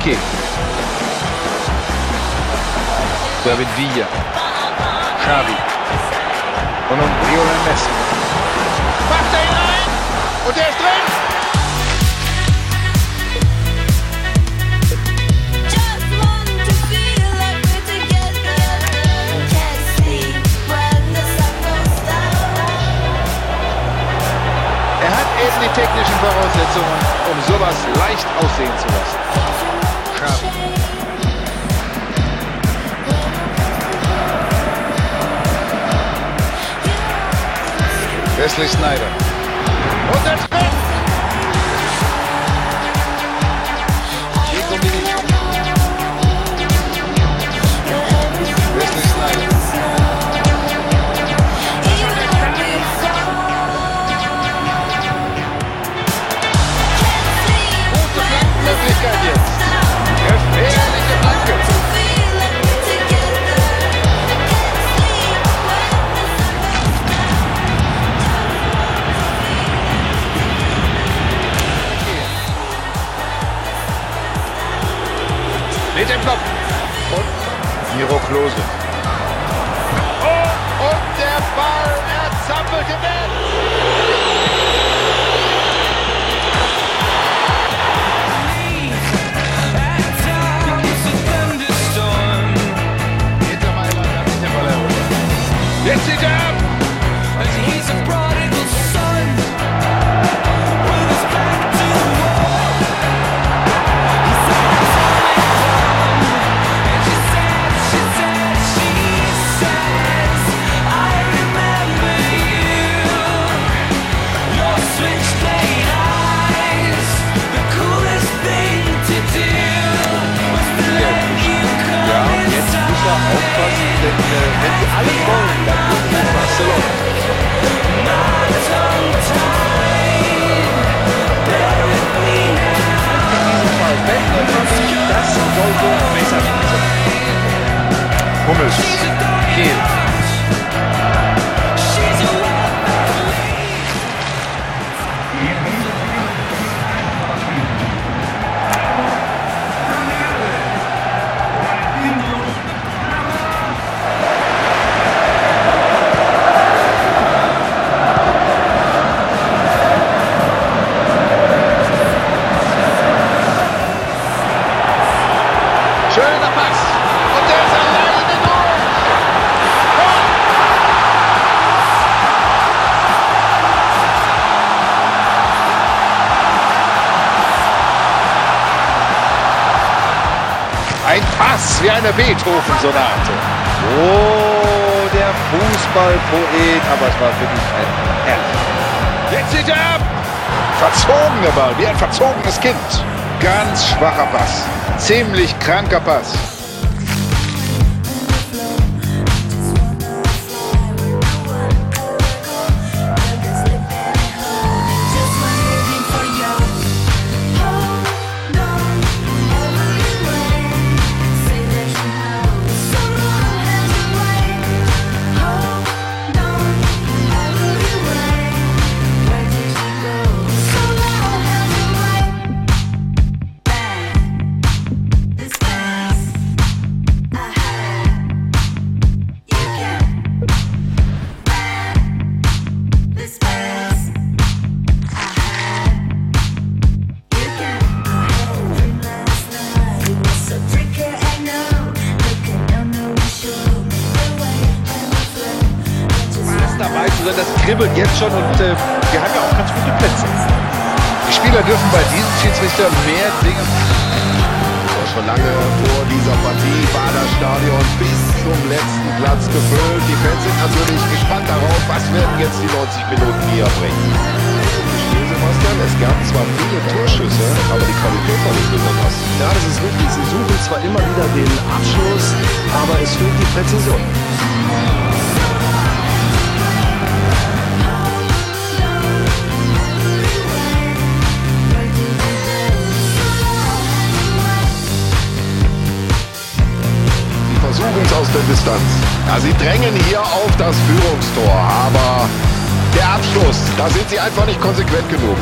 Piqué. David Villa. Xavi. Nun Lionel Messi. Macht er ihn ein und der ist drin. Wesley Snyder. Mit dem Kopf. Miro Klose. Oh, und der Ball. Er zappelt. Pass wie eine Beethoven-Sonate. Oh, der Fußballpoet, aber es war wirklich ein Herz. Jetzt zieht er ab. Verzogener Ball, wie ein verzogenes Kind. Ganz schwacher Pass. Ziemlich kranker Pass. Sein, das kribbelt jetzt schon und äh, wir haben ja auch ganz gute Plätze. Die Spieler dürfen bei diesem Schiedsrichter mehr Dinge Schon lange vor dieser Partie war das Stadion bis zum letzten Platz gefüllt. Die Fans sind natürlich gespannt darauf, was werden jetzt die 90 Minuten hier bringen. Sebastian, es gab zwar viele Torschüsse, aber die Qualität war nicht besonders. Ja, das ist richtig. Sie suchen zwar immer wieder den Abschluss, aber es fehlt die Präzision. Aus der Distanz. Ja, sie drängen hier auf das Führungstor, aber der Abschluss, da sind sie einfach nicht konsequent genug.